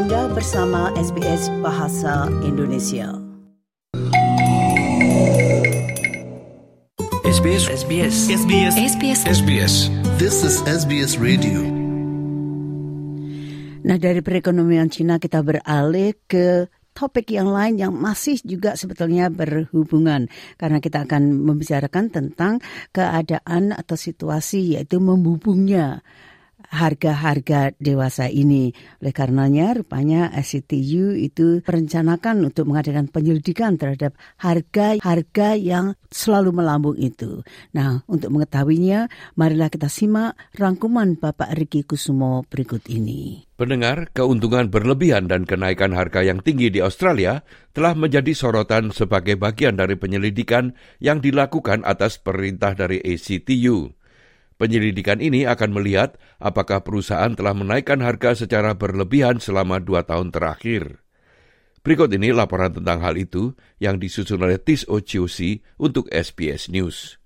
Anda bersama SBS Bahasa Indonesia. SBS SBS SBS SBS SBS. This is SBS Radio. Nah, dari perekonomian Cina kita beralih ke topik yang lain yang masih juga sebetulnya berhubungan karena kita akan membicarakan tentang keadaan atau situasi yaitu membubungnya harga-harga dewasa ini. Oleh karenanya, rupanya SCTU itu merencanakan untuk mengadakan penyelidikan terhadap harga-harga yang selalu melambung itu. Nah, untuk mengetahuinya, marilah kita simak rangkuman Bapak Riki Kusumo berikut ini. Pendengar, keuntungan berlebihan dan kenaikan harga yang tinggi di Australia telah menjadi sorotan sebagai bagian dari penyelidikan yang dilakukan atas perintah dari ACTU. Penyelidikan ini akan melihat apakah perusahaan telah menaikkan harga secara berlebihan selama dua tahun terakhir. Berikut ini laporan tentang hal itu yang disusun oleh Tis Ociosi untuk SBS News.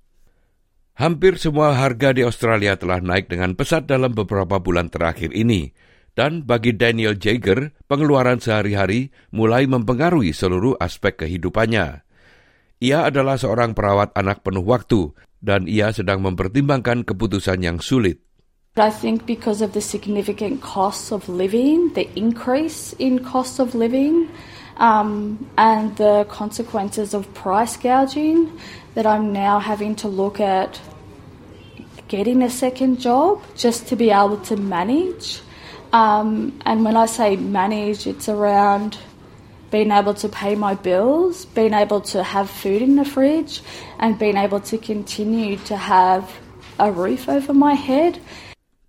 Hampir semua harga di Australia telah naik dengan pesat dalam beberapa bulan terakhir ini, dan bagi Daniel Jager, pengeluaran sehari-hari mulai mempengaruhi seluruh aspek kehidupannya. Ia adalah seorang perawat anak penuh waktu dan ia sedang mempertimbangkan keputusan yang sulit. I think because of the significant costs of living, the increase in cost of living, um, and the consequences of price gouging, that I'm now having to look at getting a second job just to be able to manage. Um, and when I say manage, it's around being able to pay my bills, being able to have food in the fridge, and being able to continue to have a roof over my head.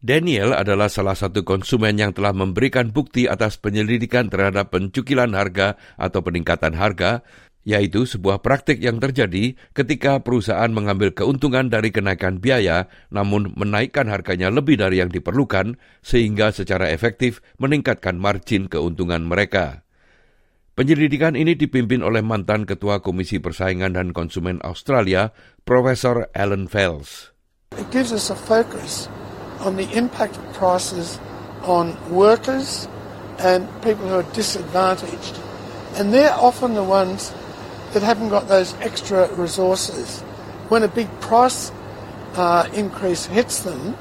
Daniel adalah salah satu konsumen yang telah memberikan bukti atas penyelidikan terhadap pencukilan harga atau peningkatan harga, yaitu sebuah praktik yang terjadi ketika perusahaan mengambil keuntungan dari kenaikan biaya namun menaikkan harganya lebih dari yang diperlukan sehingga secara efektif meningkatkan margin keuntungan mereka. Penyelidikan ini dipimpin oleh mantan Ketua Komisi Persaingan dan Konsumen Australia, Profesor Alan Fels. It gives us a focus on the impact of prices on workers and people who are disadvantaged. And they're often the ones that haven't got those extra resources. When a big price uh, increase hits them,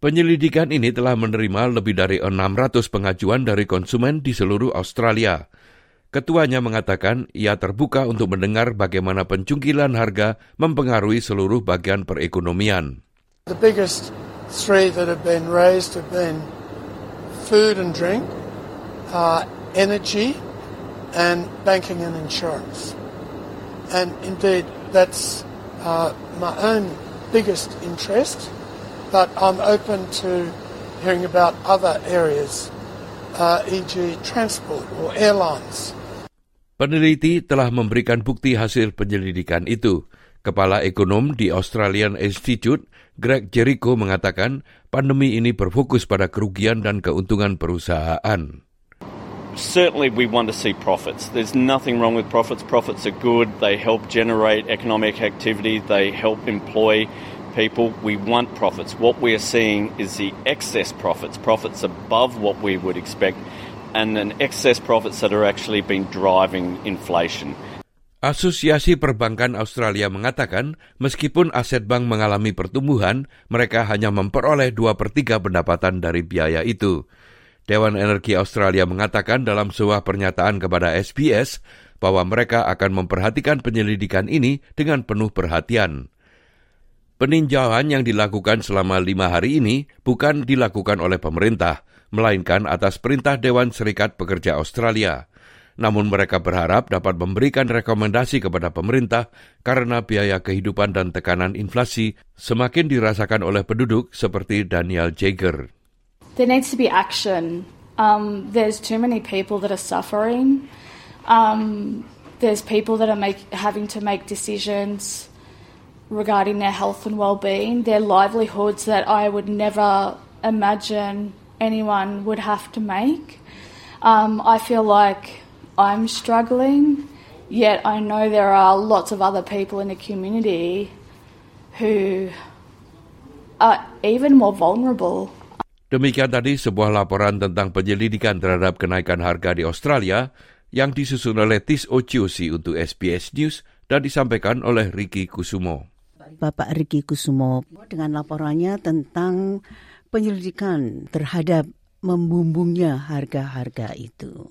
Penyelidikan ini telah menerima lebih dari 600 pengajuan dari konsumen di seluruh Australia. Ketuanya mengatakan ia terbuka untuk mendengar bagaimana pencungkilan harga mempengaruhi seluruh bagian perekonomian. the biggest three that have been raised have been food and drink, uh, energy, and banking and insurance. And indeed, that's uh, my own biggest interest, but I'm open to hearing about other areas, uh, e.g., transport or airlines. Peneliti telah memberikan bukti hasil penyelidikan itu. Kepala ekonom di Australian Institute, Greg Jericho mengatakan pandemi ini berfokus pada kerugian dan keuntungan perusahaan. Certainly, we want to see profits. There's nothing wrong with profits. Profits are good. They help generate economic activity. They help employ people. We want profits. What we are seeing is the excess profits, profits above what we would expect, and an excess profits that are actually been driving inflation. Asosiasi Perbankan Australia mengatakan meskipun aset bank mengalami pertumbuhan, mereka hanya memperoleh 2 per 3 pendapatan dari biaya itu. Dewan Energi Australia mengatakan dalam sebuah pernyataan kepada SBS bahwa mereka akan memperhatikan penyelidikan ini dengan penuh perhatian. Peninjauan yang dilakukan selama lima hari ini bukan dilakukan oleh pemerintah, melainkan atas perintah Dewan Serikat Pekerja Australia. Namun mereka berharap dapat memberikan rekomendasi kepada pemerintah karena biaya kehidupan dan tekanan inflasi semakin dirasakan oleh penduduk seperti Daniel Jager. There needs to be action. Um, there's too many people that are suffering. Um, there's people that are make, having to make decisions regarding their health and well-being, their livelihoods that I would never imagine anyone would have to make. Um, I feel like I'm struggling, yet I know there are lots of other people in the community who are even more vulnerable. Demikian tadi sebuah laporan tentang penyelidikan terhadap kenaikan harga di Australia yang disusun oleh Tis Ociosi untuk SBS News dan disampaikan oleh Ricky Kusumo. Bapak Ricky Kusumo dengan laporannya tentang penyelidikan terhadap membumbungnya harga-harga itu.